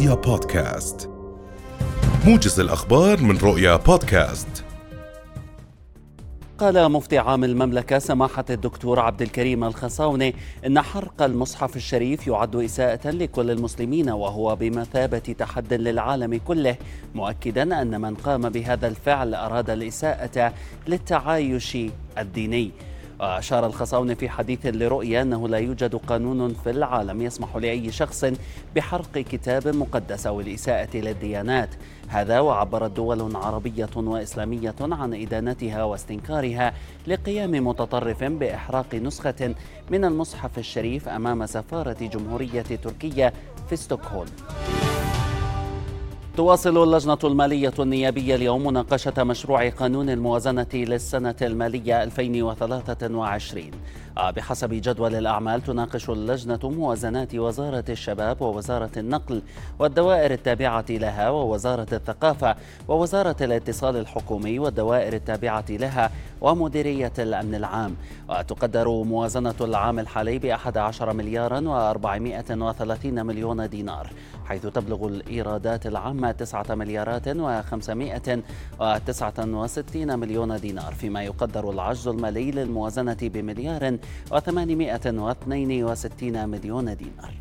رؤيا بودكاست. موجز الأخبار من رؤيا بودكاست. قال مفتي عام المملكة سماحة الدكتور عبد الكريم الخصاوني إن حرق المصحف الشريف يعد إساءة لكل المسلمين وهو بمثابة تحد للعالم كله مؤكدا أن من قام بهذا الفعل أراد الإساءة للتعايش الديني. وأشار الخصاونة في حديث لرؤيا أنه لا يوجد قانون في العالم يسمح لأي شخص بحرق كتاب مقدس أو الإساءة للديانات. هذا وعبرت دول عربية وإسلامية عن إدانتها واستنكارها لقيام متطرف بإحراق نسخة من المصحف الشريف أمام سفارة جمهورية تركيا في ستوكهولم. تواصل اللجنة المالية النيابية اليوم مناقشة مشروع قانون الموازنة للسنة المالية 2023 آه، بحسب جدول الأعمال تناقش اللجنة موازنات وزارة الشباب ووزارة النقل والدوائر التابعة لها ووزارة الثقافة ووزارة الاتصال الحكومي والدوائر التابعة لها ومديرية الأمن العام. وتقدر موازنة العام الحالي ب 11 مليارا و430 مليون دينار حيث تبلغ الإيرادات العامة 9 مليارات و569 مليون دينار فيما يقدر العجز المالي للموازنة بمليار و862 مليون دينار.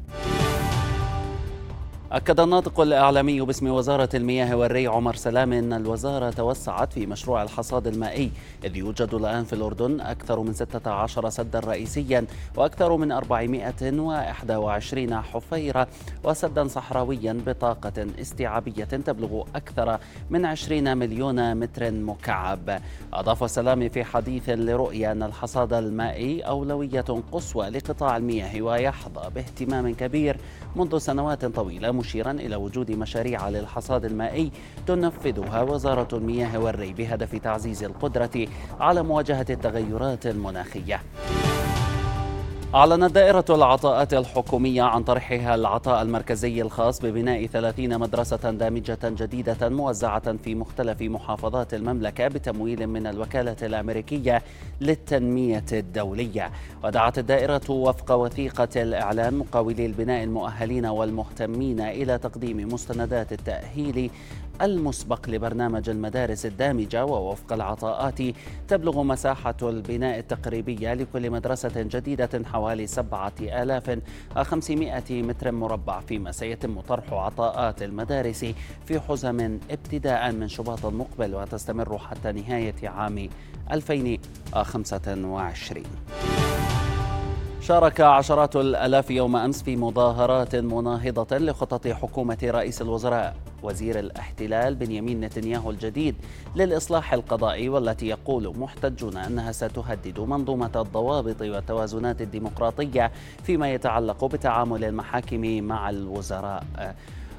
أكد الناطق الإعلامي باسم وزارة المياه والري عمر سلام أن الوزارة توسعت في مشروع الحصاد المائي إذ يوجد الآن في الأردن أكثر من 16 سدا رئيسيا وأكثر من 421 حفيرة وسدا صحراويا بطاقة استيعابية تبلغ أكثر من 20 مليون متر مكعب. أضاف سلام في حديث لرؤيا أن الحصاد المائي أولوية قصوى لقطاع المياه ويحظى باهتمام كبير منذ سنوات طويلة مشيرا إلى وجود مشاريع للحصاد المائي تنفذها وزارة المياه والري بهدف تعزيز القدرة على مواجهة التغيرات المناخية. أعلنت دائرة العطاءات الحكومية عن طرحها العطاء المركزي الخاص ببناء 30 مدرسة دامجة جديدة موزعة في مختلف محافظات المملكة بتمويل من الوكالة الأمريكية للتنمية الدولية. ودعت الدائرة وفق وثيقة الإعلان مقاولي البناء المؤهلين والمهتمين إلى تقديم مستندات التأهيل المسبق لبرنامج المدارس الدامجة ووفق العطاءات تبلغ مساحة البناء التقريبية لكل مدرسة جديدة حوالي 7500 متر مربع فيما سيتم طرح عطاءات المدارس في حزم ابتداء من شباط المقبل وتستمر حتى نهاية عام 2025 شارك عشرات الآلاف يوم أمس في مظاهرات مناهضة لخطط حكومة رئيس الوزراء وزير الاحتلال بنيامين نتنياهو الجديد للإصلاح القضائي والتي يقول محتجون أنها ستهدد منظومة الضوابط والتوازنات الديمقراطية فيما يتعلق بتعامل المحاكم مع الوزراء.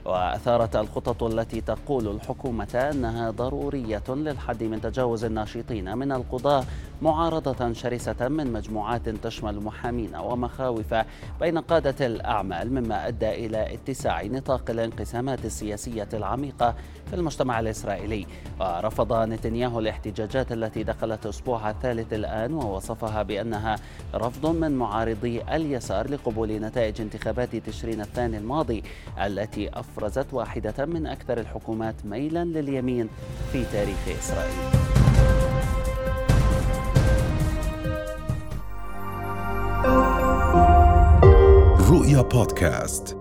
وأثارت الخطط التي تقول الحكومة أنها ضرورية للحد من تجاوز الناشطين من القضاة معارضة شرسة من مجموعات تشمل محامين ومخاوف بين قادة الأعمال مما أدى إلى اتساع نطاق الانقسامات السياسية العميقة في المجتمع الإسرائيلي. ورفض نتنياهو الاحتجاجات التي دخلت أسبوعها الثالث الآن ووصفها بأنها رفض من معارضي اليسار لقبول نتائج انتخابات تشرين الثاني الماضي التي أفرزت واحدة من أكثر الحكومات ميلا لليمين في تاريخ إسرائيل. رؤيا بودكاست.